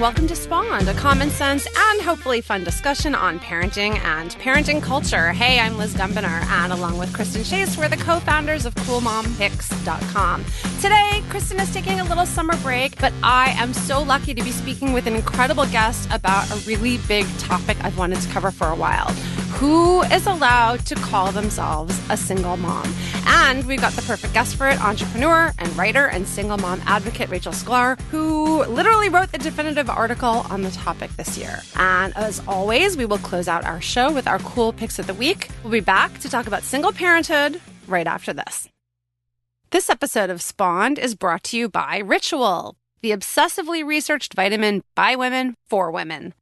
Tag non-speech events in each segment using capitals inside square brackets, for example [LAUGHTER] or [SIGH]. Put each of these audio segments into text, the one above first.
welcome to Spawned, a common sense and hopefully fun discussion on parenting and parenting culture. Hey, I'm Liz Gumbiner, and along with Kristen Chase, we're the co founders of CoolMomPicks.com. Today, Kristen is taking a little summer break, but I am so lucky to be speaking with an incredible guest about a really big topic I've wanted to cover for a while. Who is allowed to call themselves a single mom? And we've got the perfect guest for it entrepreneur and writer and single mom advocate Rachel Sklar, who literally wrote the definitive article on the topic this year. And as always, we will close out our show with our cool picks of the week. We'll be back to talk about single parenthood right after this. This episode of Spawned is brought to you by Ritual, the obsessively researched vitamin by women for women.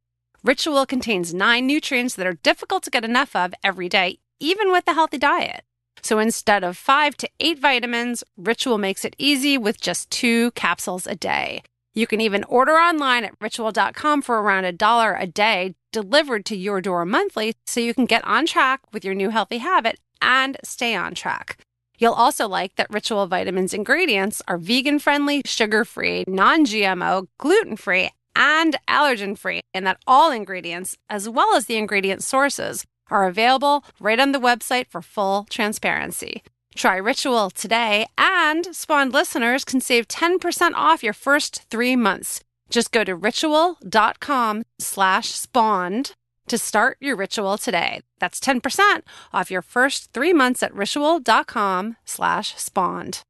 Ritual contains nine nutrients that are difficult to get enough of every day, even with a healthy diet. So instead of five to eight vitamins, Ritual makes it easy with just two capsules a day. You can even order online at ritual.com for around a dollar a day delivered to your door monthly so you can get on track with your new healthy habit and stay on track. You'll also like that Ritual Vitamins ingredients are vegan friendly, sugar free, non GMO, gluten free, and allergen free, and that all ingredients, as well as the ingredient sources, are available right on the website for full transparency. Try Ritual today, and Spawned listeners can save 10% off your first three months. Just go to ritual.com slash spawned to start your ritual today. That's 10% off your first three months at ritual.com slash spawned.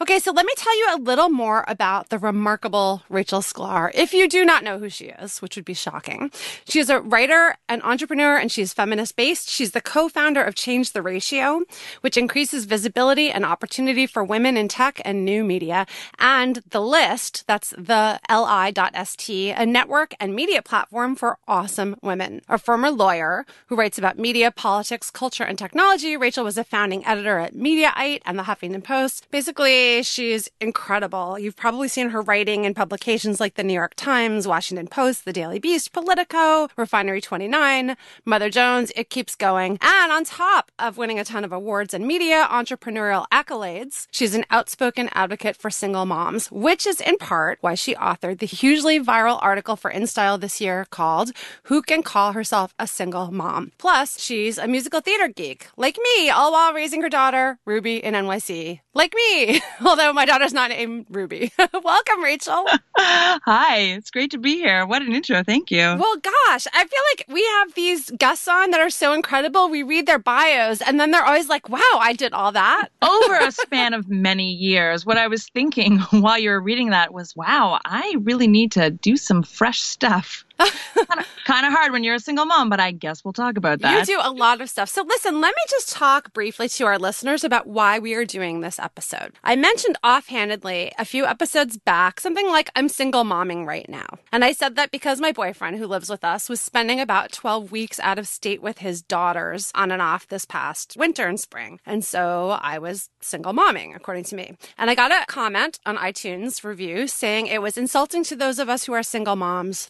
Okay, so let me tell you a little more about the remarkable Rachel Sklar. If you do not know who she is, which would be shocking, she is a writer, an entrepreneur, and she's feminist based. She's the co-founder of Change the Ratio, which increases visibility and opportunity for women in tech and new media. And The List, that's the li.st, a network and media platform for awesome women. A former lawyer who writes about media, politics, culture, and technology, Rachel was a founding editor at Mediaite and the Huffington Post. Basically, she's incredible. You've probably seen her writing in publications like the New York Times, Washington Post, the Daily Beast, Politico, Refinery 29, Mother Jones. It keeps going. And on top of winning a ton of awards and media entrepreneurial accolades, she's an outspoken advocate for single moms, which is in part why she authored the hugely viral article for InStyle this year called Who Can Call Herself a Single Mom? Plus, she's a musical theater geek, like me, all while raising her daughter, Ruby, in NYC. Like me. [LAUGHS] [LAUGHS] although my daughter's not named Ruby. [LAUGHS] Welcome, Rachel. [LAUGHS] Hi, it's great to be here. What an intro. Thank you. Well, gosh, I feel like we have these guests on that are so incredible. We read their bios and then they're always like, wow, I did all that. Over a span of many years, what I was thinking while you were reading that was, wow, I really need to do some fresh stuff [LAUGHS] kind of hard when you're a single mom, but I guess we'll talk about that. You do a lot of stuff. So listen, let me just talk briefly to our listeners about why we are doing this episode. I mentioned offhandedly a few episodes back something like I'm single momming right now. And I said that because my boyfriend who lives with us was spending about 12 weeks out of state with his daughters on and off this past winter and spring. And so I was single momming, according to me. And I got a comment on iTunes review saying it was insulting to those of us who are single moms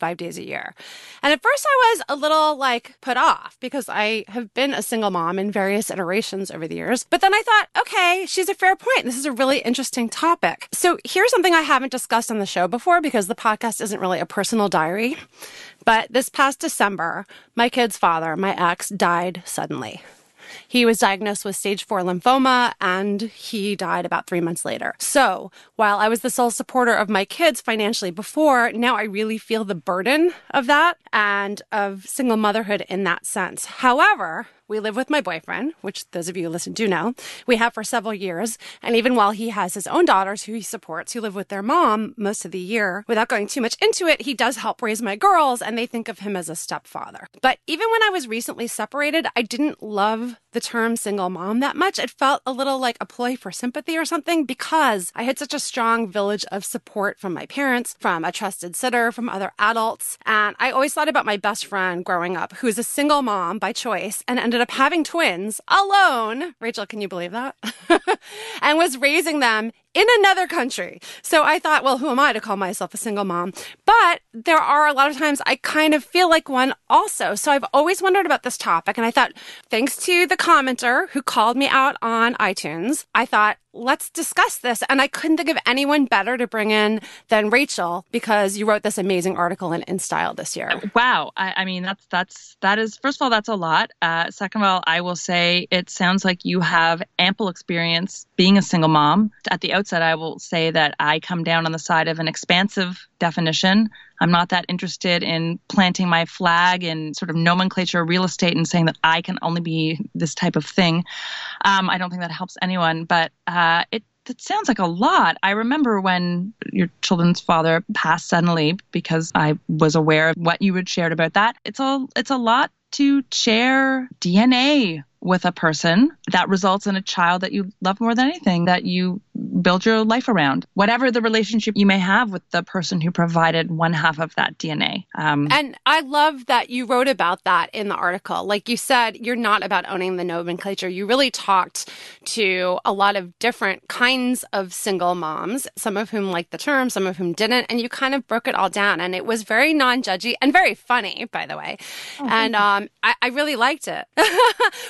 365 days a year. And at first I was a little like put off because I have been a single mom in various iterations over the years. But then I thought, okay, she's a fair point. This is a really interesting topic. So here's something I haven't discussed on the show before because the podcast isn't really a personal diary. But this past December, my kid's father, my ex, died suddenly. He was diagnosed with stage four lymphoma and he died about three months later. So while I was the sole supporter of my kids financially before, now I really feel the burden of that and of single motherhood in that sense. However, we live with my boyfriend, which those of you who listen do know. We have for several years. And even while he has his own daughters who he supports, who live with their mom most of the year, without going too much into it, he does help raise my girls and they think of him as a stepfather. But even when I was recently separated, I didn't love the term single mom that much. It felt a little like a ploy for sympathy or something because I had such a strong village of support from my parents, from a trusted sitter, from other adults. And I always thought about my best friend growing up, who is a single mom by choice and ended up having twins alone. Rachel, can you believe that? [LAUGHS] and was raising them in another country. So I thought, well, who am I to call myself a single mom? But there are a lot of times I kind of feel like one also. So I've always wondered about this topic. And I thought, thanks to the commenter who called me out on iTunes, I thought, let's discuss this. And I couldn't think of anyone better to bring in than Rachel because you wrote this amazing article in InStyle this year. Wow. I, I mean, that's, that's, that is, first of all, that's a lot. Uh, second of all, I will say it sounds like you have ample experience being a single mom. At the outset, I will say that I come down on the side of an expansive definition. I'm not that interested in planting my flag in sort of nomenclature real estate and saying that I can only be this type of thing. Um, I don't think that helps anyone, but uh, it sounds like a lot. I remember when your children's father passed suddenly because I was aware of what you had shared about that. It's a it's a lot to share DNA with a person that results in a child that you love more than anything that you build your life around. Whatever the relationship you may have with the person who provided one half of that dna um, and i love that you wrote about that in the article. Like you said you're not about owning the nomenclature. You really talked to a lot of different kinds of single moms some of whom liked the term some of whom didn't and you kind of broke it all down. And it was very non-judgy and very funny by the way. Oh, and um, I, I really liked it. [LAUGHS]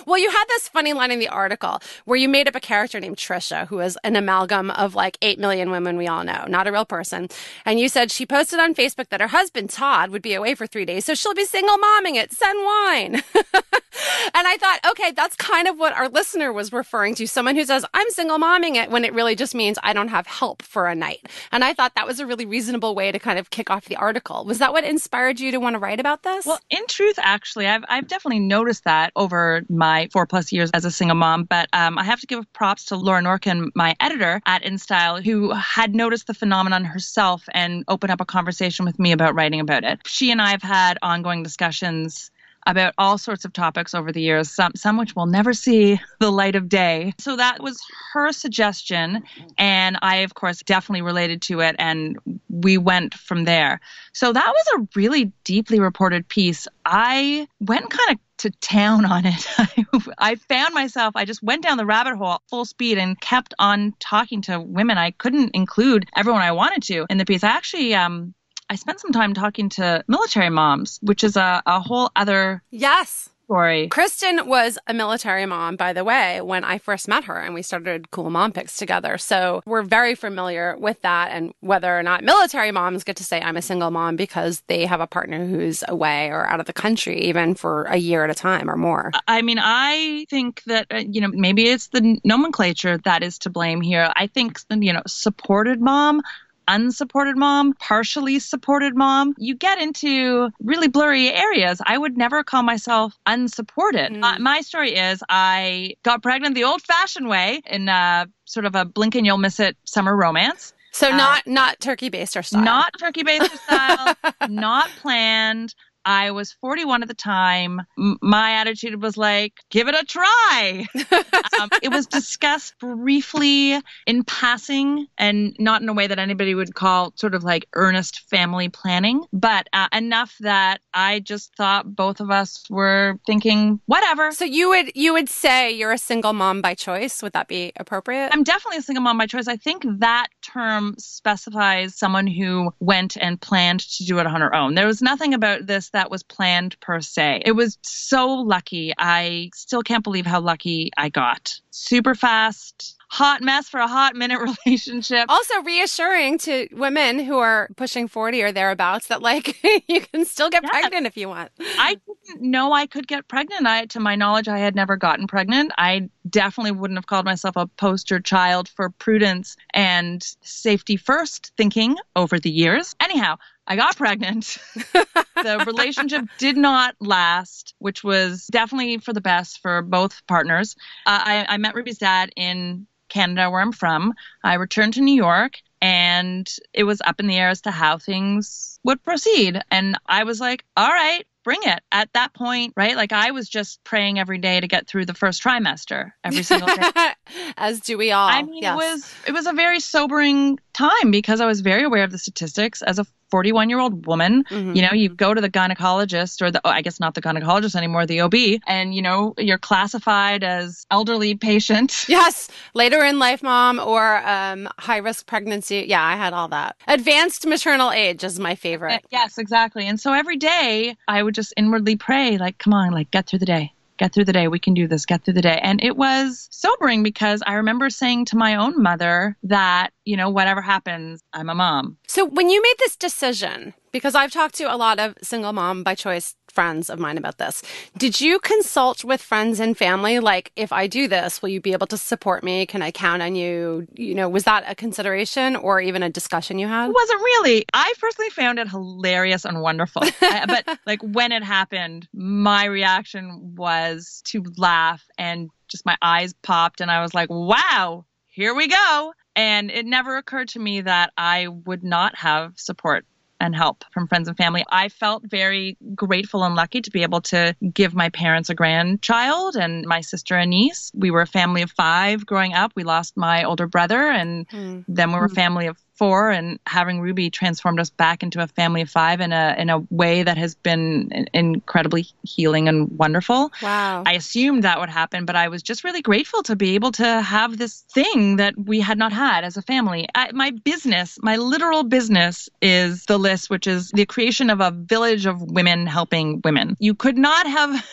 Well you had this funny line in the article where you made up a character named Trisha, who is an amalgam of like 8 million women we all know, not a real person. And you said she posted on Facebook that her husband, Todd, would be away for three days, so she'll be single momming it. Send wine. [LAUGHS] and I thought, okay, that's kind of what our listener was referring to. Someone who says, I'm single momming it when it really just means I don't have help for a night. And I thought that was a really reasonable way to kind of kick off the article. Was that what inspired you to want to write about this? Well, in truth, actually, I've, I've definitely noticed that over my four plus years as a single mom. But um, I have to give props to Laura Norkin, my editor at InStyle, who had noticed the phenomenon herself and opened up a conversation with me about writing about it. She and I have had ongoing discussions about all sorts of topics over the years, some, some which will never see the light of day. So that was her suggestion. And I, of course, definitely related to it. And we went from there. So that was a really deeply reported piece. I went kind of to town on it. [LAUGHS] I found myself, I just went down the rabbit hole full speed and kept on talking to women. I couldn't include everyone I wanted to in the piece. I actually um, I spent some time talking to military moms, which is a, a whole other yes story. Kristen was a military mom, by the way, when I first met her and we started Cool Mom Picks together. So we're very familiar with that and whether or not military moms get to say I'm a single mom because they have a partner who's away or out of the country, even for a year at a time or more. I mean, I think that, uh, you know, maybe it's the nomenclature that is to blame here. I think, you know, supported mom unsupported mom, partially supported mom, you get into really blurry areas. I would never call myself unsupported. Mm. Uh, my story is I got pregnant the old fashioned way in uh, sort of a blink and you'll miss it summer romance. So not uh, not turkey baster style. Not turkey baster style. [LAUGHS] not planned. I was 41 at the time. M- my attitude was like, give it a try. [LAUGHS] um, it was discussed briefly in passing and not in a way that anybody would call sort of like earnest family planning, but uh, enough that I just thought both of us were thinking, whatever. So you would you would say you're a single mom by choice? Would that be appropriate? I'm definitely a single mom by choice. I think that term specifies someone who went and planned to do it on her own. There was nothing about this that was planned per se. It was so lucky. I still can't believe how lucky I got. Super fast, hot mess for a hot minute [LAUGHS] relationship. Also reassuring to women who are pushing 40 or thereabouts that like [LAUGHS] you can still get yeah. pregnant if you want. I didn't know I could get pregnant. I to my knowledge I had never gotten pregnant. I definitely wouldn't have called myself a poster child for prudence and safety first thinking over the years. Anyhow, I got pregnant. [LAUGHS] the relationship did not last, which was definitely for the best for both partners. Uh, I, I met Ruby's dad in Canada, where I'm from. I returned to New York and it was up in the air as to how things would proceed. And I was like, all right, bring it at that point, right? Like I was just praying every day to get through the first trimester every single day. [LAUGHS] As do we all. I mean, yes. it was it was a very sobering time because I was very aware of the statistics as a 41 year old woman. Mm-hmm. You know, you go to the gynecologist or the, oh, I guess not the gynecologist anymore, the OB, and you know, you're classified as elderly patient. [LAUGHS] Yes. Later in life mom or um, high risk pregnancy. Yeah, I had all that. Advanced maternal age is my favorite. Yes, exactly. And so every day I would just inwardly pray, like, come on, like, get through the day get through the day. We can do this, get through the day. And it was sobering because I remember saying to my own mother that, you know, whatever happens, I'm a mom. So when you made this decision, because I've talked to a lot of single mom by choice friends of mine about this. Did you consult with friends and family? Like, if I do this, will you be able to support me? Can I count on you? You know, was that a consideration or even a discussion you had? It wasn't really. I personally found it hilarious and wonderful. [LAUGHS] I, but like when it happened, my reaction was to laugh and just my eyes popped and I was like, wow, here we go. And it never occurred to me that I would not have support and help from friends and family. I felt very grateful and lucky to be able to give my parents a grandchild and my sister a niece. We were a family of five growing up. We lost my older brother, and mm. then we were a family of four and having Ruby transformed us back into a family of five in a in a way that has been incredibly healing and wonderful. Wow. I assumed that would happen, but I was just really grateful to be able to have this thing that we had not had as a family. I, my business, my literal business is the list, which is the creation of a village of women helping women. You could not have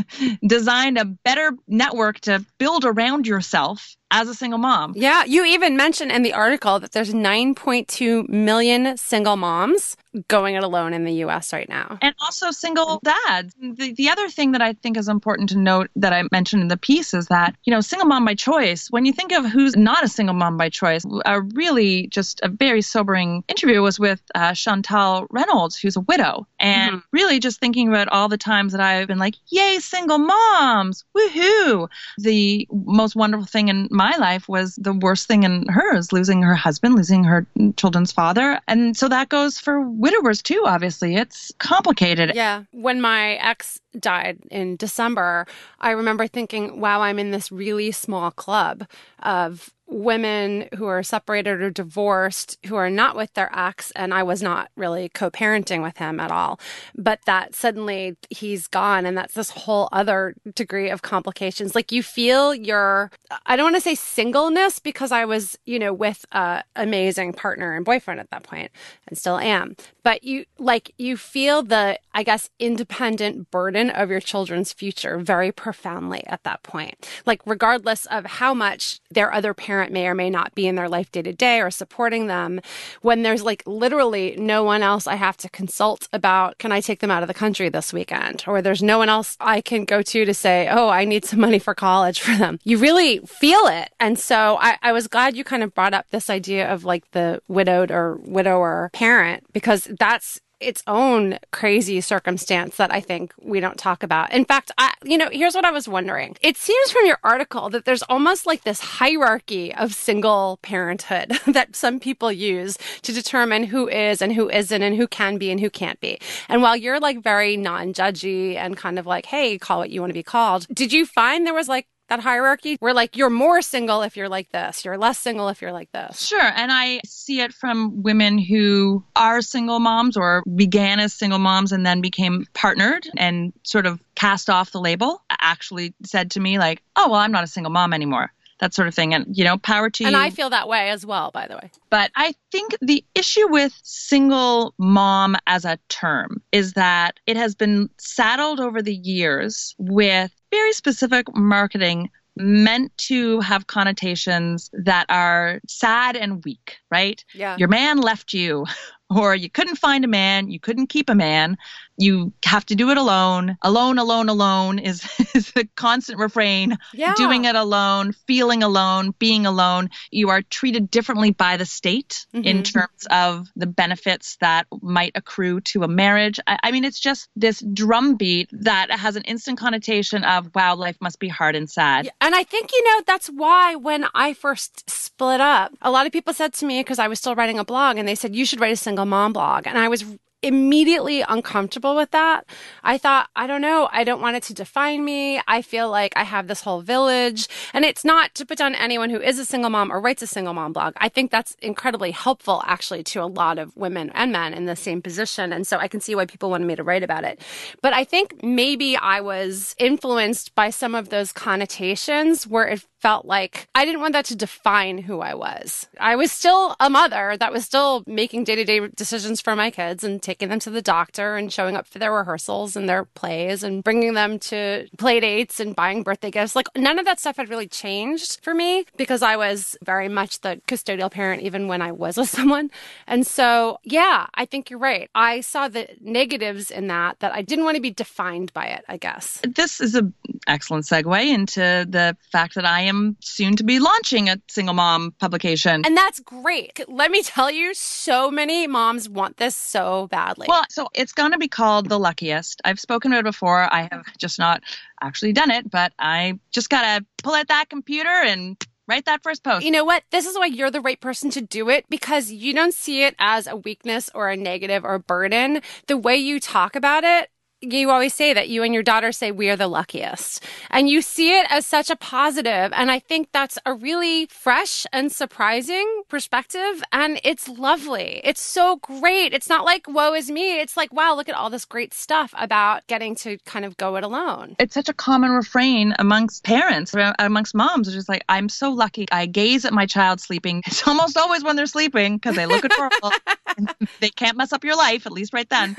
[LAUGHS] designed a better network to build around yourself as a single mom. Yeah, you even mentioned in the article that there's 9.2 million single moms going it alone in the US right now. And also single dads. The, the other thing that I think is important to note that I mentioned in the piece is that, you know, single mom by choice, when you think of who's not a single mom by choice, a really just a very sobering interview was with uh, Chantal Reynolds, who's a widow. And mm-hmm. really just thinking about all the times that I've been like, yay, single moms, woohoo. The most wonderful thing in my life was the worst thing in hers, losing her husband, losing her children's father. And so that goes for widowers too, obviously. It's complicated. Yeah. When my ex died in December, I remember thinking, wow, I'm in this really small club of women who are separated or divorced who are not with their ex and I was not really co-parenting with him at all. But that suddenly he's gone and that's this whole other degree of complications. Like you feel your I don't want to say singleness because I was you know with a amazing partner and boyfriend at that point and still am. But you like you feel the I guess independent burden of your children's future very profoundly at that point. Like regardless of how much their other parents parent may or may not be in their life day to day or supporting them when there's like literally no one else I have to consult about can I take them out of the country this weekend? Or there's no one else I can go to to say oh I need some money for college for them. You really feel it. And so I, I was glad you kind of brought up this idea of like the widowed or widower parent because that's its own crazy circumstance that I think we don't talk about. In fact, I, you know, here's what I was wondering. It seems from your article that there's almost like this hierarchy of single parenthood [LAUGHS] that some people use to determine who is and who isn't and who can be and who can't be. And while you're like very non-judgy and kind of like, hey, call what you want to be called, did you find there was like that hierarchy where like you're more single if you're like this, you're less single if you're like this. Sure. And I see it from women who are single moms or began as single moms and then became partnered and sort of cast off the label, actually said to me, like, oh, well, I'm not a single mom anymore that sort of thing. And, you know, power to and you. And I feel that way as well, by the way. But I think the issue with single mom as a term is that it has been saddled over the years with very specific marketing meant to have connotations that are sad and weak, right? Yeah. Your man left you, [LAUGHS] or you couldn't find a man, you couldn't keep a man, you have to do it alone. Alone, alone, alone is, [LAUGHS] is a constant refrain. Yeah. Doing it alone, feeling alone, being alone. You are treated differently by the state mm-hmm. in terms of the benefits that might accrue to a marriage. I, I mean, it's just this drumbeat that has an instant connotation of, wow, life must be hard and sad. Yeah, and I think, you know, that's why when I first split up, a lot of people said to me, because I was still writing a blog, and they said, you should write a single mom blog. And I was immediately uncomfortable with that. I thought, I don't know, I don't want it to define me. I feel like I have this whole village. And it's not to put down anyone who is a single mom or writes a single mom blog. I think that's incredibly helpful actually to a lot of women and men in the same position. And so I can see why people wanted me to write about it. But I think maybe I was influenced by some of those connotations where it felt like I didn't want that to define who I was. I was still a mother that was still making day to day decisions for my kids and taking them to the doctor and showing up for their rehearsals and their plays and bringing them to play dates and buying birthday gifts. Like none of that stuff had really changed for me because I was very much the custodial parent even when I was [LAUGHS] with someone. And so, yeah, I think you're right. I saw the negatives in that that I didn't want to be defined by it, I guess. This is an excellent segue into the fact that I am soon to be launching a single mom publication. And that's great. Let me tell you, so many moms want this so badly. Well, so it's going to be called The Luckiest. I've spoken about it before. I have just not actually done it, but I just got to pull out that computer and write that first post. You know what? This is why you're the right person to do it because you don't see it as a weakness or a negative or a burden. The way you talk about it you always say that you and your daughter say we are the luckiest. And you see it as such a positive and i think that's a really fresh and surprising perspective and it's lovely. It's so great. It's not like woe is me. It's like wow look at all this great stuff about getting to kind of go it alone. It's such a common refrain amongst parents amongst moms it's just like i'm so lucky. I gaze at my child sleeping. It's almost always when they're sleeping because they look adorable [LAUGHS] [LAUGHS] they can't mess up your life at least right then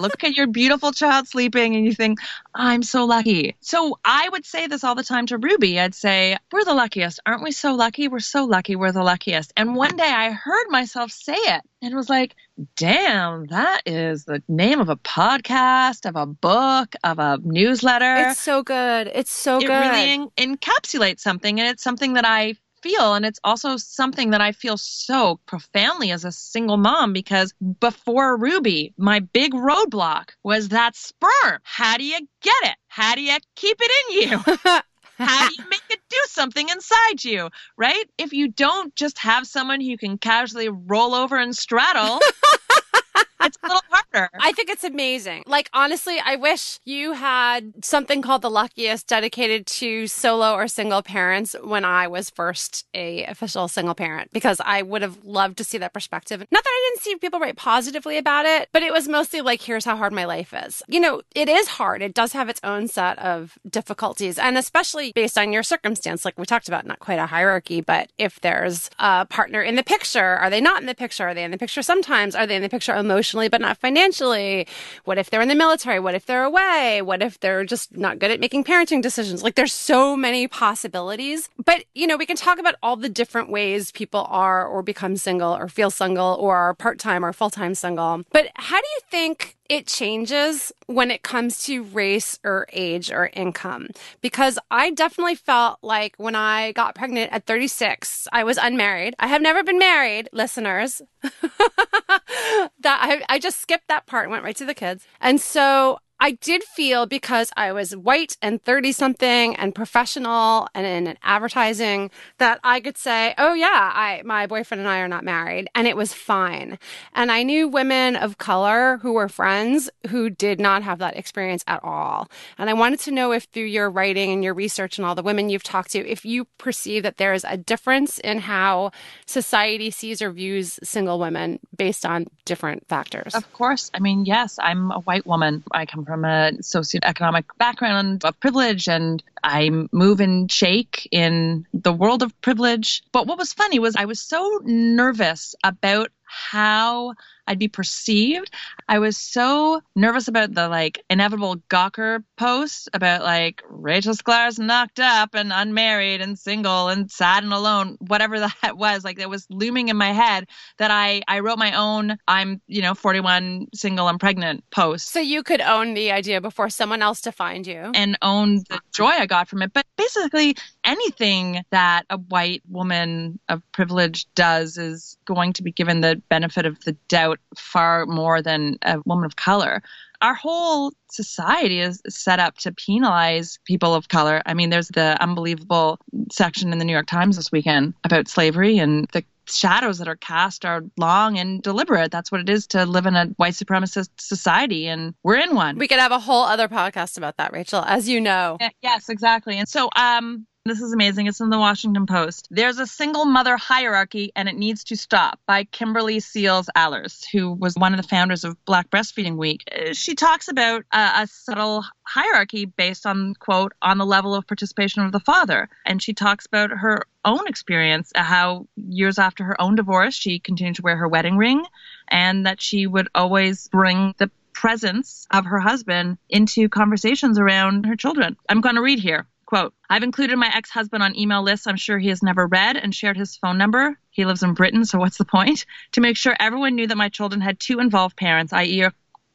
look at your beautiful child sleeping and you think, I'm so lucky. So I would say this all the time to Ruby. I'd say, We're the luckiest. Aren't we so lucky? We're so lucky. We're the luckiest. And one day I heard myself say it and was like, Damn, that is the name of a podcast, of a book, of a newsletter. It's so good. It's so it good. It really encapsulates something. And it's something that I feel. And it's also something that I feel so profoundly as a single mom because before Ruby, my big roadblock was that sperm. How do you get it? How do you keep it in you? [LAUGHS] How do you make it do something inside you, right? If you don't just have someone who can casually roll over and straddle, [LAUGHS] it's a little harder. I think it's amazing. Like, honestly, I wish you had something called The Luckiest dedicated to solo or single parents when I was first a official single parent, because I would have loved to see that perspective. Not that I didn't see people write positively about it, but it was mostly like, here's how hard my life is. You know, it is hard. It does have its own set of difficulties, and especially based on your circumstance, like we talked about, not quite a hierarchy, but if there's a partner in the picture, are they not in the picture? Are they in the picture sometimes? Are they in the picture emotionally? Emotionally but not financially? What if they're in the military? What if they're away? What if they're just not good at making parenting decisions? Like there's so many possibilities. But, you know, we can talk about all the different ways people are or become single or feel single or are part-time or full-time single. But how do you think it changes when it comes to race or age or income because I definitely felt like when I got pregnant at 36, I was unmarried. I have never been married, listeners. [LAUGHS] that I, I just skipped that part and went right to the kids. And so I did feel because I was white and 30 something and professional and in advertising that I could say, "Oh yeah, I my boyfriend and I are not married," and it was fine. And I knew women of color who were friends who did not have that experience at all. And I wanted to know if through your writing and your research and all the women you've talked to, if you perceive that there is a difference in how society sees or views single women based on different factors. Of course. I mean, yes, I'm a white woman. I come from from a socioeconomic background of privilege and I move and shake in the world of privilege. But what was funny was I was so nervous about how I'd be perceived. I was so nervous about the like inevitable Gawker post about like Rachel Sklar's knocked up and unmarried and single and sad and alone, whatever [LAUGHS] that was. Like it was looming in my head that I I wrote my own I'm you know 41 single and pregnant post. So you could own the idea before someone else defined you and own the joy I got from it. But basically anything that a white woman of privilege does is going to be given the benefit of the doubt far more than a woman of color. Our whole society is set up to penalize people of color. I mean, there's the unbelievable section in the New York Times this weekend about slavery and the shadows that are cast are long and deliberate. That's what it is to live in a white supremacist society, and we're in one. We could have a whole other podcast about that, Rachel, as you know. Yes, exactly. And so, um, This is amazing. It's in the Washington Post. There's a single mother hierarchy and it needs to stop by Kimberly Seals Allers, who was one of the founders of Black Breastfeeding Week. She talks about a subtle hierarchy based on, quote, on the level of participation of the father. And she talks about her own experience, uh, how years after her own divorce, she continued to wear her wedding ring and that she would always bring the presence of her husband into conversations around her children. I'm going to read here. Quote, I've included my ex husband on email lists I'm sure he has never read and shared his phone number. He lives in Britain, so what's the point? To make sure everyone knew that my children had two involved parents, i.e., a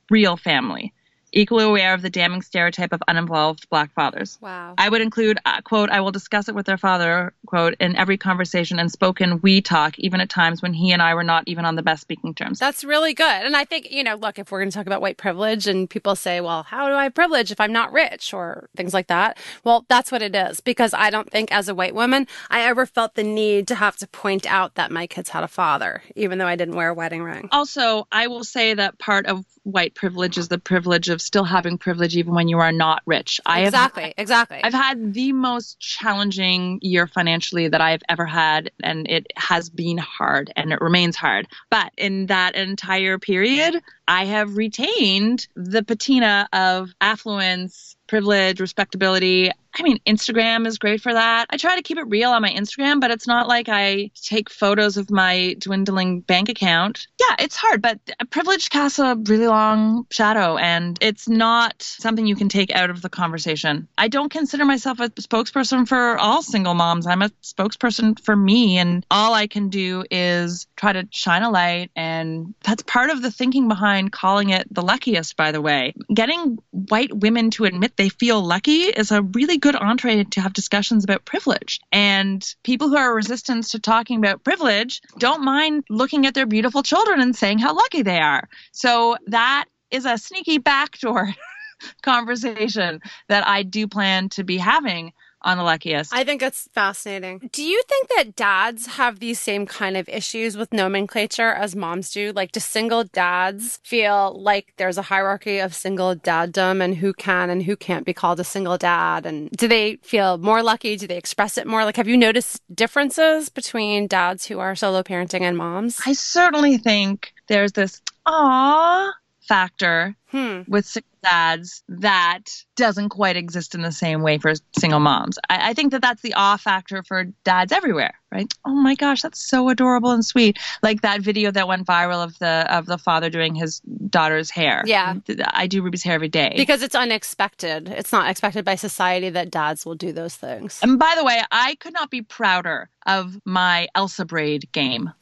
real family equally aware of the damning stereotype of uninvolved black fathers. Wow. I would include, uh, quote, I will discuss it with their father, quote, in every conversation and spoken we talk, even at times when he and I were not even on the best speaking terms. That's really good. And I think, you know, look, if we're going to talk about white privilege and people say, well, how do I have privilege if I'm not rich or things like that? Well, that's what it is because I don't think as a white woman, I ever felt the need to have to point out that my kids had a father, even though I didn't wear a wedding ring. Also, I will say that part of white privilege is the privilege of still having privilege even when you are not rich. I exactly, have, exactly. I've had the most challenging year financially that I've ever had, and it has been hard and it remains hard. But in that entire period, I have retained the patina of affluence, privilege, respectability. I mean, Instagram is great for that. I try to keep it real on my Instagram, but it's not like I take photos of my dwindling bank account. Yeah, it's hard, but privilege casts a really long shadow and it's not something you can take out of the conversation. I don't consider myself a spokesperson for all single moms. I'm a spokesperson for me, and all I can do is try to shine a light. And that's part of the thinking behind calling it the luckiest, by the way. Getting white women to admit they feel lucky is a really good entree to have discussions about privilege. And people who are resistant to talking about privilege don't mind looking at their beautiful children and saying how lucky they are. So that is a sneaky backdoor [LAUGHS] conversation that I do plan to be having on the luckiest. I think it's fascinating. Do you think that dads have these same kind of issues with nomenclature as moms do? Like, do single dads feel like there's a hierarchy of single daddom and who can and who can't be called a single dad? And do they feel more lucky? Do they express it more? Like, have you noticed differences between dads who are solo parenting and moms? I certainly think there's this, ah factor hmm. with dads that doesn't quite exist in the same way for single moms. I, I, think that that's the awe factor for dads everywhere, right? Oh my gosh, that's so adorable and sweet. Like that video that went viral of the of the father doing his daughter's hair. Yeah, I do Ruby's hair every day because it's unexpected. It's not expected by society that dads will do those things. And by the way, I could not be prouder of my Elsa braid game. [LAUGHS]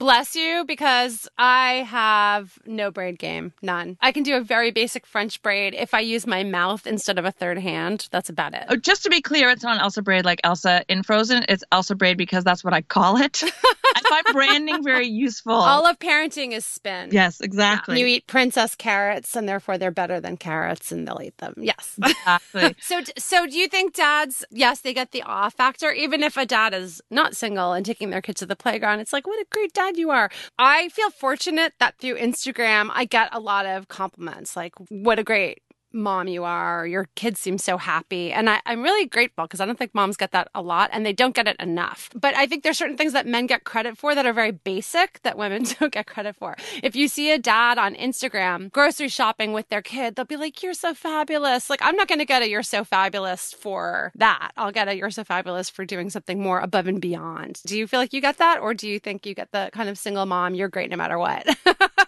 Bless you, because I have no braid game. None. I can do a very basic French braid if I use my mouth instead of a third hand. That's about it. Oh, just to be clear, it's not Elsa braid like Elsa in Frozen. It's Elsa braid because that's what I call it. [LAUGHS] Find branding very useful. All of parenting is spin. Yes, exactly. Yeah. You eat princess carrots, and therefore they're better than carrots, and they'll eat them. Yes. Exactly. [LAUGHS] so, so do you think dads? Yes, they get the awe factor, even if a dad is not single and taking their kids to the playground. It's like, what a great dad you are. I feel fortunate that through Instagram, I get a lot of compliments like, what a great mom you are. Your kids seem so happy. And I, am really grateful because I don't think moms get that a lot and they don't get it enough. But I think there's certain things that men get credit for that are very basic that women [LAUGHS] don't get credit for. If you see a dad on Instagram grocery shopping with their kid, they'll be like, You're so fabulous. Like, I'm not going to get a You're so fabulous for that. I'll get a You're so fabulous for doing something more above and beyond. Do you feel like you get that? Or do you think you get the kind of single mom, you're great no matter what? [LAUGHS]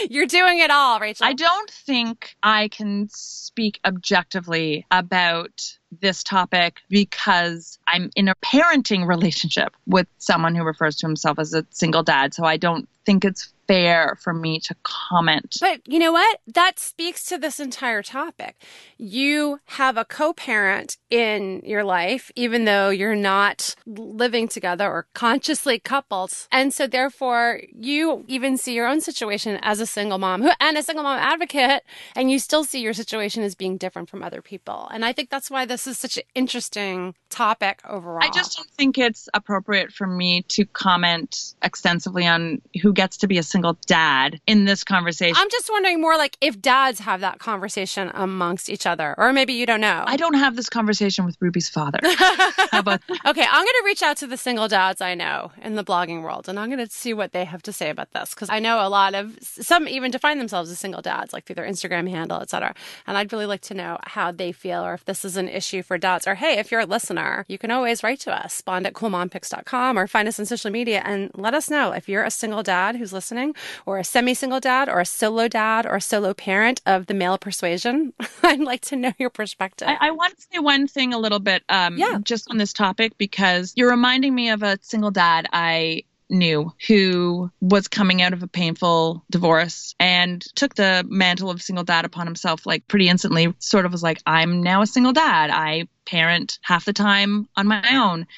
[LAUGHS] You're doing it all, Rachel. I don't think I can speak objectively about this topic because I'm in a parenting [LAUGHS] relationship with someone who refers to himself as a single dad. So I don't think it's fair for me to comment. But you know what? That speaks to this entire topic. You have a co parent in your life, even though you're not living together or consciously coupled. And so, therefore, you even see your own situation as a single mom who, and a single mom advocate, and you still see your situation as being different from other people. And I think that's why this is such an interesting topic overall. I just don't think it's appropriate for me to comment extensively on who gets to be a single single dad in this conversation. I'm just wondering more like if dads have that conversation amongst each other, or maybe you don't know. I don't have this conversation with Ruby's father. How about? [LAUGHS] Okay, I'm going to reach out to the single dads I know in the blogging world, and I'm going to see what they have to say about this because I know a lot of some even define themselves as single dads, like through their Instagram handle, etc. And I'd really like to know how they feel, or if this is an issue for dads. Or hey, if you're a listener, you can always write to us, spawned at coolmompicks.com, or find us on social media and let us know if you're a single dad who's listening, or a semi-single dad, or a solo dad, or a solo parent of the male persuasion. [LAUGHS] I'd like to know your perspective. I, I want to say one thing a little bit, um, Yeah. just on this topic, because you're reminding me of a single dad I knew who was coming out of a painful divorce and took the mantle of single dad upon himself like pretty instantly sort of was like i'm now a single dad i parent half the time on my own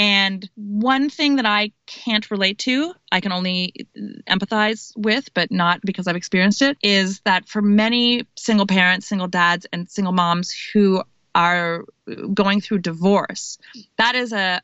and one thing that I can't relate to, I can only empathize with, but not because I've experienced it, is that for many single parents, single dads, and single moms who are going through divorce, that is a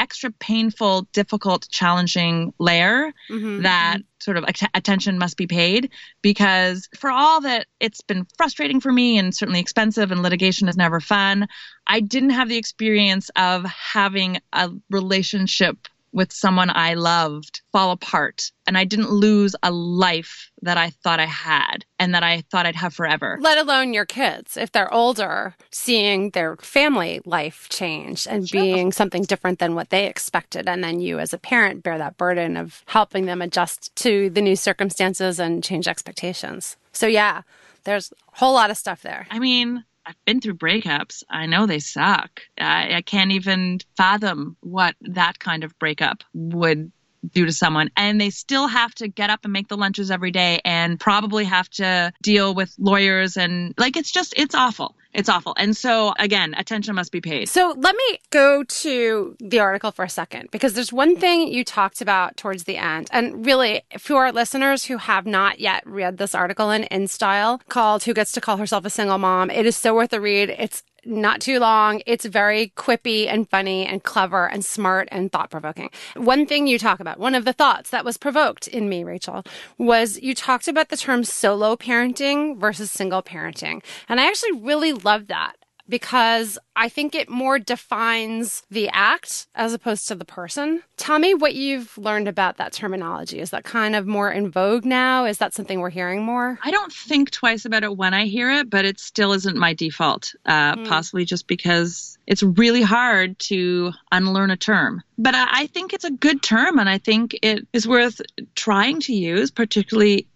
extra painful, difficult, challenging layer Mhm. that sort of att- attention must be paid because for all that it's been frustrating for me and certainly expensive and litigation is never fun i didn't have the experience of having a relationship with someone i loved fall apart and i didn't lose a life that i thought i had and that i thought i'd have forever. Let alone your kids. If they're older seeing their family life change and Sure. being something different than what they expected and then you as a parent bear that burden of helping them adjust to the new circumstances and change expectations. So yeah there's a whole lot of stuff there. I mean, I've been through breakups. I know they suck. I, I can't even fathom what that kind of breakup would do to someone. And they still have to get up and make the lunches every day and probably have to deal with lawyers and like it's just, it's awful. It's awful. And so again, attention must be paid. So let me go to the article for a second because there's one thing you talked about towards the end. And really, for our listeners who have not yet read this article in InStyle called Who Gets to Call Herself a Single Mom, it is so worth a read. It's not too long. It's very quippy and funny and clever and smart and thought provoking. One thing you talk about, one of the thoughts that was provoked in me, Rachel, was you talked about the term solo parenting versus single parenting. And I actually really love that because I think it more defines the act as opposed to the person. Tell me what you've learned about that terminology. Is that kind of more in vogue now? Is that something we're hearing more? I don't think twice about it when I hear it, but it still isn't my default, uh, possibly just because it's really hard to unlearn a term. But I, I think it's a good term, and I think it is worth trying to use, particularly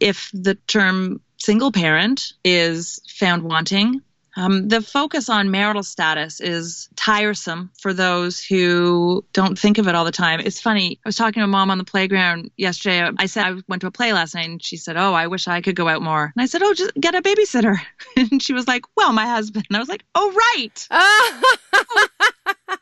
if the term single parent is found wanting. Um, the focus on marital status is tiresome for those who don't think of it all the time. It's funny. I was talking to a mom on the playground yesterday. I said I went to a play last night, and she said, "Oh, I wish I could go out more." And I said, "Oh, just get a babysitter." [LAUGHS] And she was like, "Well, my husband." And I was like, "Oh, right, [LAUGHS]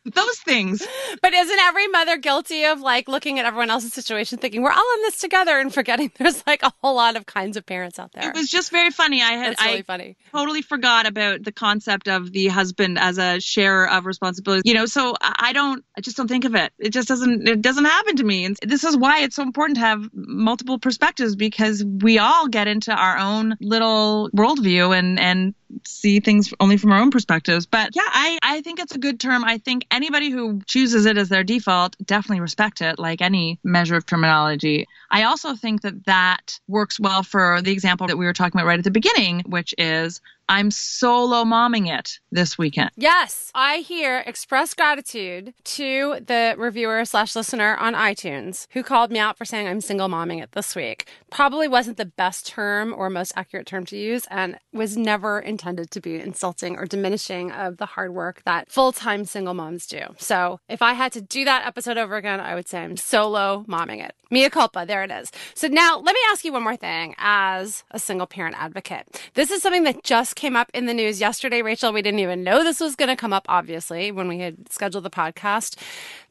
those things." but isn't every mother guilty of like looking at everyone else's situation, thinking we're all in this together, and forgetting [LAUGHS] there's like a whole lot of kinds of parents out there? It was just very funny. I had really I funny. totally forgot about the concept of the husband as a sharer of responsibility. You know, so I I don't, I just don't think of it. It just doesn't, it doesn't happen to me. And this is why it's so important to have multiple perspectives because we all get into our own little worldview and, and see things only from our own perspectives. But yeah, I, I think it's a good term. I think anybody who chooses it as their default definitely respect it, like any measure of terminology. I also think that that works well for the example that we were talking about right at the beginning, which is I'm solo momming it this weekend. Yes, I hear express gratitude to the reviewer slash listener on iTunes who called me out for saying I'm single momming it this week. Probably wasn't the best term or most accurate term to use and was never intended to be insulting or diminishing of the hard work that full time single moms do. So if I had to do that episode over again, I would say I'm solo momming it. Mea culpa, there it is. So now let me ask you one more thing as a single parent advocate. This is something that just came up in the news yesterday, Rachel. We didn't even know this was going to come up, obviously, when we had scheduled the podcast.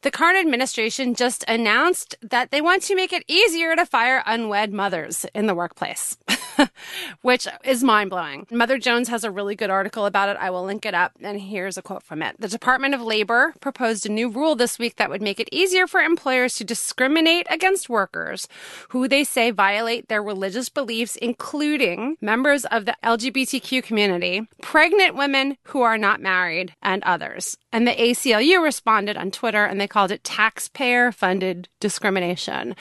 The current administration just announced that they want to make it easier to fire unwed mothers in the workplace. [LAUGHS] which is mind blowing. Mother Jones has a really good article about it. I will link it up. And here's a quote from it The Department of Labor proposed a new rule this week that would make it easier for employers to discriminate against workers who they say violate their religious beliefs, including members of the LGBTQ community, pregnant women who are not married, and others. And the ACLU responded on Twitter and they called it taxpayer funded discrimination.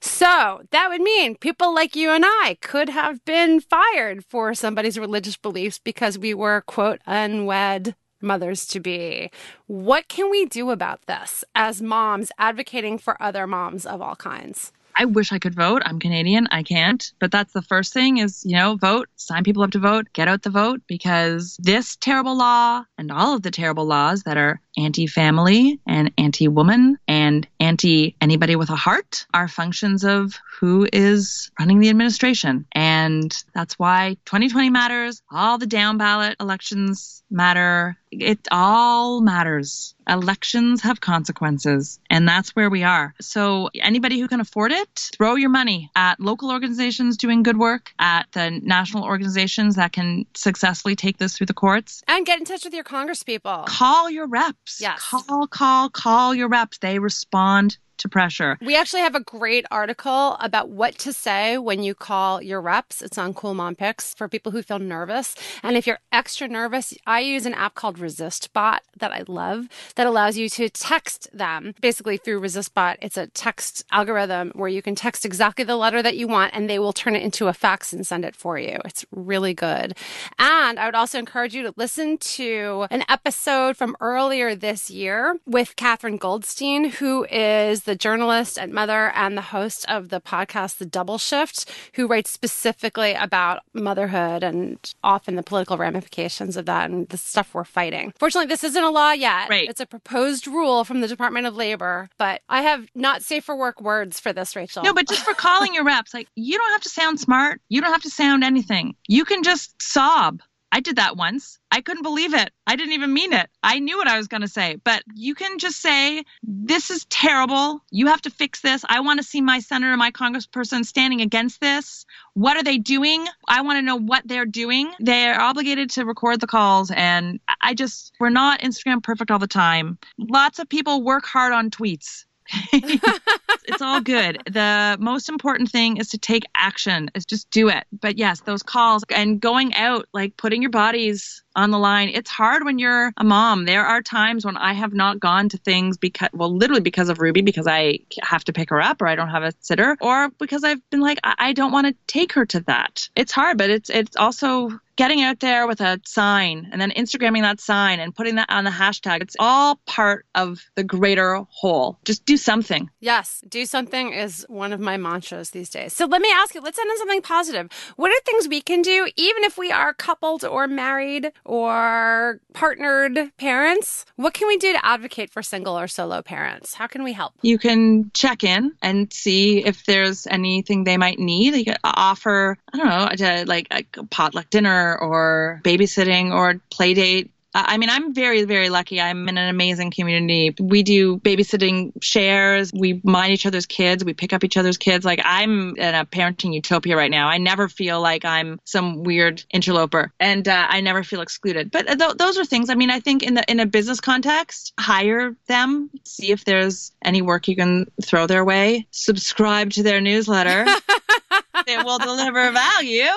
So that would mean people like you and I could have been fired for somebody's religious beliefs because we were, quote, unwed mothers to be. What can we do about this as moms advocating for other moms of all kinds? I wish I could vote. I'm Canadian. I can't. But that's the first thing is, you know, vote, sign people up to vote, get out the vote because this terrible law and all of the terrible laws that are anti family and anti woman and anti anybody with a heart are functions of who is running the administration. And that's why 2020 matters. All the down ballot elections matter. It all matters. Elections have consequences, and that's where we are. So, anybody who can afford it, throw your money at local organizations doing good work, at the national organizations that can successfully take this through the courts. And get in touch with your congresspeople. Call your reps. Yes. Call, call, call your reps. They respond to pressure. We actually have a great article about what to say when you call your reps. It's on Cool Mom Picks for people who feel nervous. And if you're extra nervous, I use an app called ResistBot that I love that allows you to text them basically through ResistBot. It's a text algorithm where you can text exactly the letter that you want and they will turn it into a fax and send it for you. It's really good. And I would also encourage you to listen to an episode from earlier this year with Katherine Goldstein, who is the journalist at Mother and the host of the podcast, The Double Shift, who writes specifically about motherhood and often the political ramifications of that and the stuff we're fighting. Fortunately, this isn't a law yet. Right. It's a proposed rule from the Department of Labor, but I have not safe for work words for this, Rachel. No, but just for calling your reps, like you don't have to sound smart. You don't have to sound anything. You can just sob. I did that once. I couldn't believe it. I didn't even mean it. I knew what I was going to say, but you can just say, This is terrible. You have to fix this. I want to see my senator, my congressperson standing against this. What are they doing? I want to know what they're doing. They're obligated to record the calls. And I just, we're not Instagram perfect all the time. Lots of people work hard on tweets. [LAUGHS] it's all good. The most important thing is to take action, is just do it. But yes, those calls and going out, like putting your bodies on the line. It's hard when you're a mom. There are times when I have not gone to things because, well, literally because of Ruby, because I have to pick her up or I don't have a sitter, or because I've been like, I, I don't want to take her to that. It's hard, but it's it's also getting out there with a sign and then Instagramming that sign and putting that on the hashtag. It's all part of the greater whole. Just do something. Yes, do something is one of my mantras these days. So let me ask you, let's end on something positive. What are things we can do, even if we are coupled or married or partnered parents? What can we do to advocate for single or solo parents? How can we help? You can check in and see if there's anything they might need. You can offer, I don't know, like a potluck dinner or babysitting or play date I mean, I'm very, very lucky. I'm in an amazing community. We do babysitting shares. We mind each other's kids. We pick up each other's kids. Like I'm in a parenting utopia right now. I never feel like I'm some weird interloper, and uh, I never feel excluded. But th- those are things. I mean, I think in the in a business context, hire them. See if there's any work you can throw their way. Subscribe to their newsletter. [LAUGHS] it will deliver value.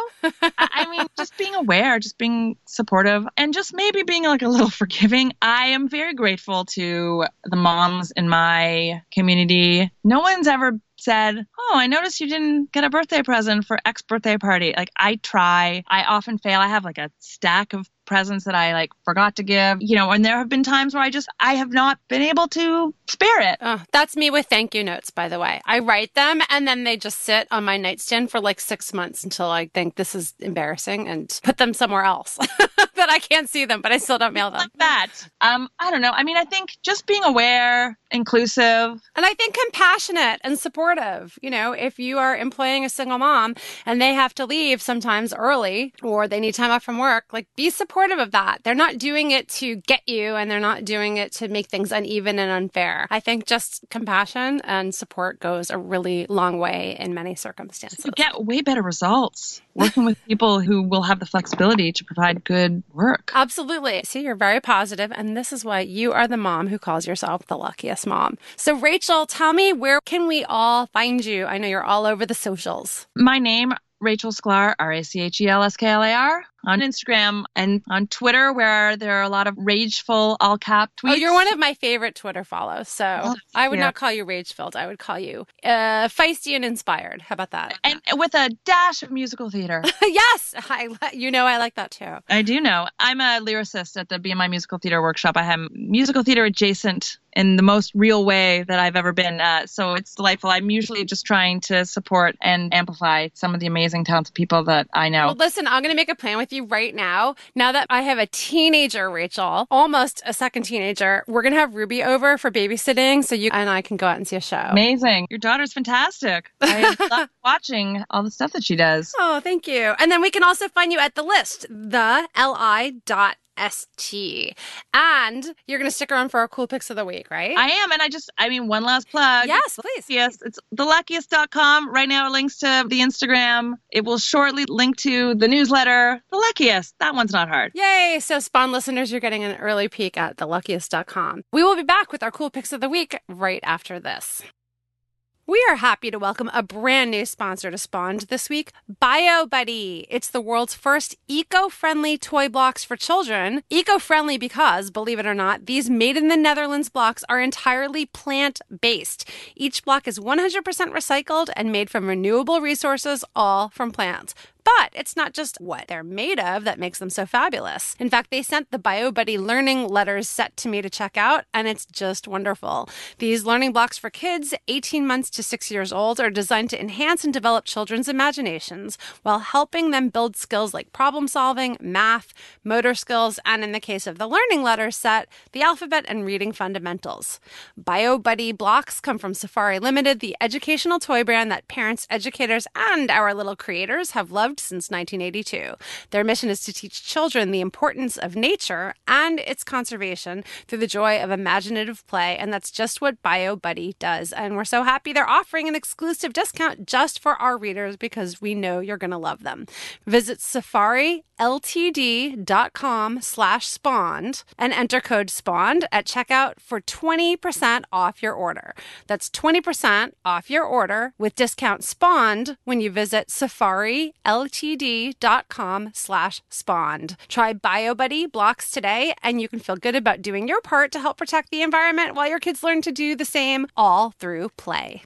I mean, just being aware, just being supportive, and just maybe being like a little [LAUGHS] forgiving. I am very grateful to the moms in my community. No one's ever said, Oh, I noticed you didn't get a birthday present for X birthday party. Like, I try. I often fail. I have like a stack of presents that I like forgot to give, you know, and there have been times where I just, I have not been able to spare it. Oh, that's me with thank you notes, by the way. I write them and then they just sit on my nightstand for like six months until I think this is embarrassing and put them somewhere else [LAUGHS] that I can't see them, but I still don't mail them. Like that. Um, I don't know. I mean, I think just being aware, inclusive. And I think compassionate and supportive. You know, if you are employing a single mom and they have to leave sometimes early or they need time off from work, like be supportive supportive of that. They're not doing it to get you and they're not doing it to make things uneven and unfair. I think just compassion and support goes a really long way in many circumstances. You get way better results working with people who will have the flexibility to provide good work. Absolutely. See, you're very positive, and this is why you are the mom who calls yourself the luckiest mom. So, Rachel, tell me where can we all find you? I know you're all over the socials. My name, Rachel Sklar, R A C H E L S K L A R on Instagram and on Twitter, where there are a lot of rageful all cap tweets. Oh, you're one of my favorite Twitter follows. So oh, I would yeah. not call you rage filled. I would call you uh, feisty and inspired. How about that? And with a dash of musical theater. [LAUGHS] yes, I you know I like that too. I do know. I'm a lyricist at the BMI Musical Theater Workshop. I have musical theater adjacent in the most real way that I've ever been. Uh, so it's delightful. I'm usually just trying to support and amplify some of the amazing talented people that I know. Well, listen, I'm going to make a plan with with you right now. Now that I have a teenager, Rachel, almost a second teenager, we're going to have Ruby over for babysitting so you and I can go out and see a show. Amazing. Your daughter's fantastic. I [LAUGHS] love watching all the stuff that she does. Oh, thank you. And then we can also find you at the list, the li dot ST. And you're going to stick around for our cool picks of the week, right? I am. And I just, I mean, one last plug. Yes, please. Yes, it's theluckiest.com. Right now it links to the Instagram. It will shortly link to the newsletter. The Luckiest. That one's not hard. Yay. So, Spawned listeners, you're getting an early peek at theluckiest.com. We will be back with our cool picks of the week right after this. We are happy to welcome a brand new sponsor to Spawned this week, BioBuddy. It's the world's first eco friendly toy blocks for children. Eco friendly because, believe it or not, these made in the Netherlands blocks are entirely plant based. Each block is 100% recycled and made from renewable resources, all from plants. But it's not just what they're made of that makes them so fabulous. In fact, they sent the BioBuddy learning letters set to me to check out, and it's just wonderful. These learning blocks for kids 18 months to 6 years old are designed to enhance and develop children's imaginations while helping them build skills like problem solving, math, motor skills, and in the case of the learning letters set, the alphabet and reading fundamentals. BioBuddy blocks come from Safari Limited, the educational toy brand that parents, educators, and our little creators have loved since 1982. Their mission is to teach children the importance of nature and its conservation through the joy of imaginative play, and that's just what BioBuddy does. And we're so happy they're offering an exclusive discount just for our readers because we know you're going to love them. Visit safariltd.com slash spawned and enter code spawned at checkout for 20% off your order. That's 20% off your order with discount spawned when you visit safari ltd.com slash spawned. Try BioBuddy blocks today, and you can feel good about doing your part to help protect the environment while your kids learn to do the same all through play.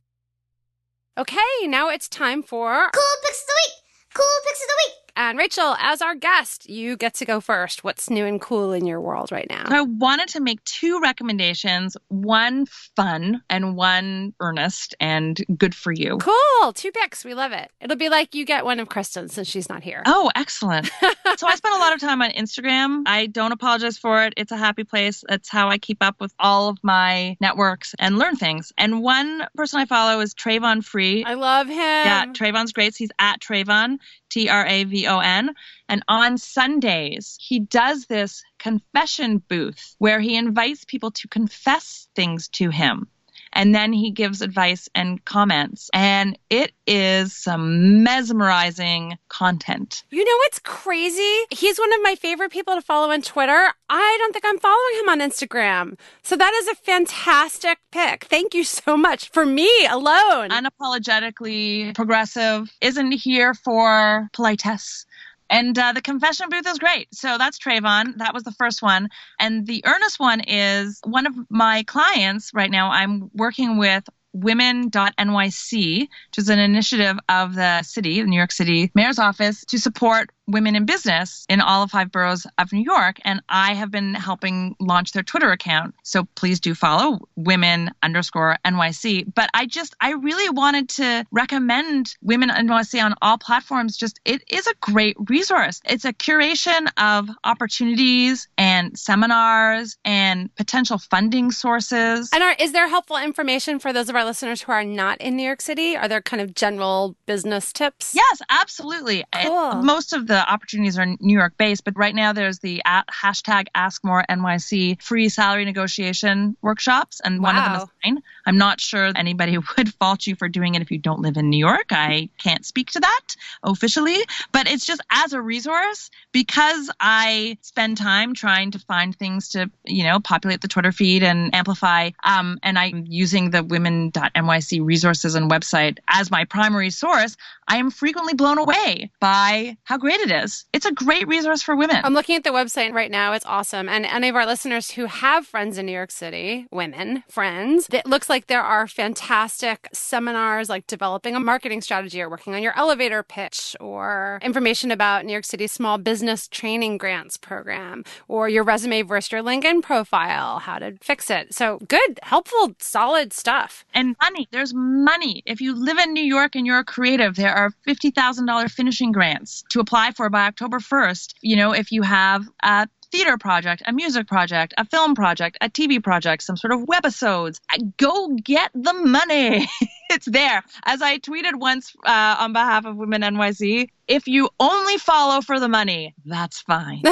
Okay, now it's time for Cool Picks of the Week! Cool Picks of the Week! And Rachel, as our guest, you get to go first. What's new and cool in your world right now? I wanted to make two recommendations one fun and one earnest and good for you. Cool. Two picks. We love it. It'll be like you get one of Kristen's since she's not here. Oh, excellent. [LAUGHS] so I spend a lot of time on Instagram. I don't apologize for it. It's a happy place. That's how I keep up with all of my networks and learn things. And one person I follow is Travon Free. I love him. Yeah, Travon's great. He's at Travon. T R A V O N. And on Sundays, he does this confession booth where he invites people to confess things to him and then he gives advice and comments. And it is some mesmerizing content. You know what's crazy? He's one of my favorite people to follow on Twitter. I don't think I'm following him on Instagram. So that is a fantastic pick. Thank you so much for me alone. Unapologetically progressive, isn't here for politesse and uh, the confession booth is great. So that's Travon. That was the first one. And the earnest one is one of my clients right now. I'm working with women.nyc, which is an initiative of the city, the New York City Mayor's Office, to support women in business in all of five boroughs of New York. And I have been helping launch their Twitter account. So please do follow women underscore NYC. But I just, I really wanted to recommend Women NYC on all platforms. Just, it is a great resource. It's a curation of opportunities and seminars and potential funding sources. And are, is there helpful information for those of our listeners who are not in New York City? Are there kind of general business tips? Yes, absolutely. Cool. Most of the the opportunities are New York based, but right now there's the at hashtag Ask More NYC free salary negotiation workshops, and wow. one of them is mine. I'm not sure anybody [LAUGHS] would fault you for doing it if you don't live in New York. I can't speak to that officially, but it's just as a resource because I spend time trying to find things to, you know, populate the Twitter feed and amplify. Um, and I'm using the women.nyc resources and website as my primary source. I am frequently blown away by how great it is. It's a great resource for women. I'm looking at the website right now. It's awesome. And any of our listeners who have friends in New York City, women, friends, it looks like there are fantastic seminars like developing a marketing strategy or working on your elevator pitch or information about New York City small business training grants program or your resume versus your LinkedIn profile, how to fix it. So good, helpful, solid stuff. And money. There's money. If you live in New York and you're a creative, there are $50,000 finishing grants to apply for by October 1st. You know, if you have a theater project, a music project, a film project, a TV project, some sort of webisodes. Go get the money. [LAUGHS] it's there. As I tweeted once uh, on behalf of Women NYC, if you only follow for the money, that's fine. [LAUGHS]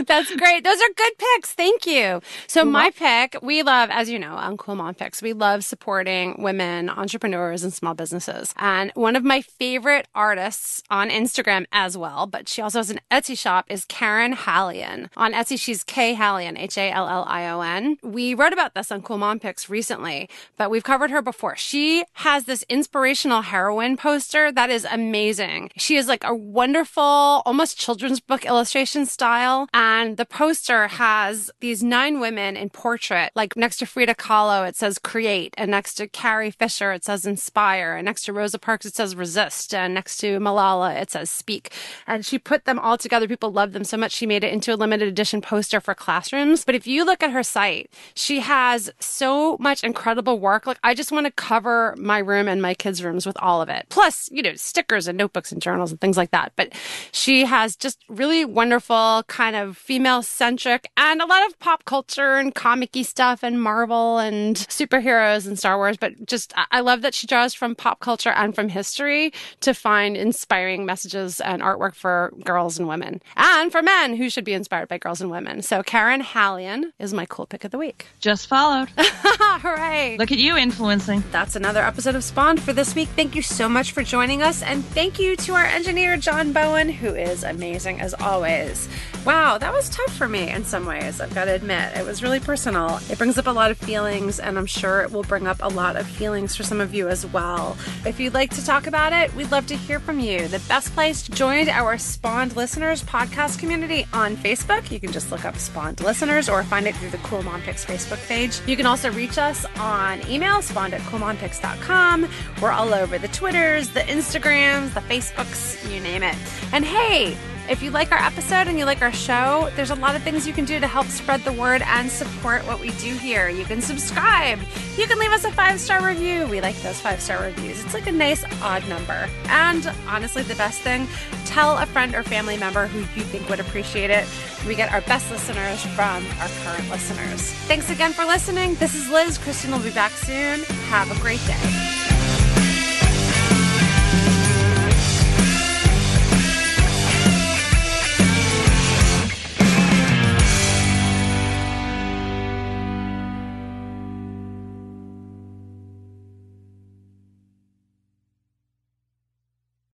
[LAUGHS] that's great. Those are good picks. Thank you. So my pick, we love, as you know, on Cool Mom Picks, we love supporting women entrepreneurs and small businesses. And one of my favorite artists on Instagram as well, but she also has an Etsy shop, is Karen Hallion. On Etsy, she's K Hallion, H A L L I O N. We wrote about this on Cool Mom Picks recently, but we've covered her before. She has this inspirational heroine poster that is amazing. She is like a wonderful, almost children's book illustration style. And the poster has these nine women in portrait, like next to Frida Kahlo, it says create. And next to Carrie Fisher, it says inspire. And next to Rosa Parks, it says resist. And next to Malala, it says speak. And she put them all together. People loved them so much. She made it into a limited edition poster for classrooms. But if you look at her site, she has so much incredible work. Like I just want to cover my room and my kids' rooms with all of it. Plus, you know, stickers and notebooks and journals and things like that. But she has just really wonderful, kind of female centric and a lot of pop culture and comic stuff and Marvel and superheroes and Star Wars. But just, I love that she draws from pop culture and from history to find inspiring messages and artwork for girls and women and for men who should be inspired by girls and women. So Karen Hallion is my cool pick of the week. Just followed. [LAUGHS] Hooray. Look at you influencing. That's another episode of Spawned for this week. Thank you so much for joining us. And thank you to our engineer, John Bowen, who is amazing as always. Wow, that was tough for me in some ways, I've got to admit. It was really personal. It brings up a lot of feelings, and I'm sure it will bring up a lot of feelings for some of you as well. If you'd like to talk about it, we'd love to hear from you. The best place to join our Spawned Listeners podcast community on Facebook. You can just look up Spawned Listeners or find it through the Cool Mom Picks Facebook page. You can also reach us on email, spawned at coolmompicks.com. We're all over the Twitters, the Instagrams, the Facebooks, you name it. And hey, if you like our episode and you like our show, there's a lot of things you can do to help spread the word and support what we do here. You can subscribe. You can leave us a five star review. We like those five star reviews. It's like a nice odd number. And honestly, the best thing, tell a friend or family member who you think would appreciate it. We get our best listeners from our current listeners. Thanks again for listening. This is Liz. Kristen will be back soon. Have a great day.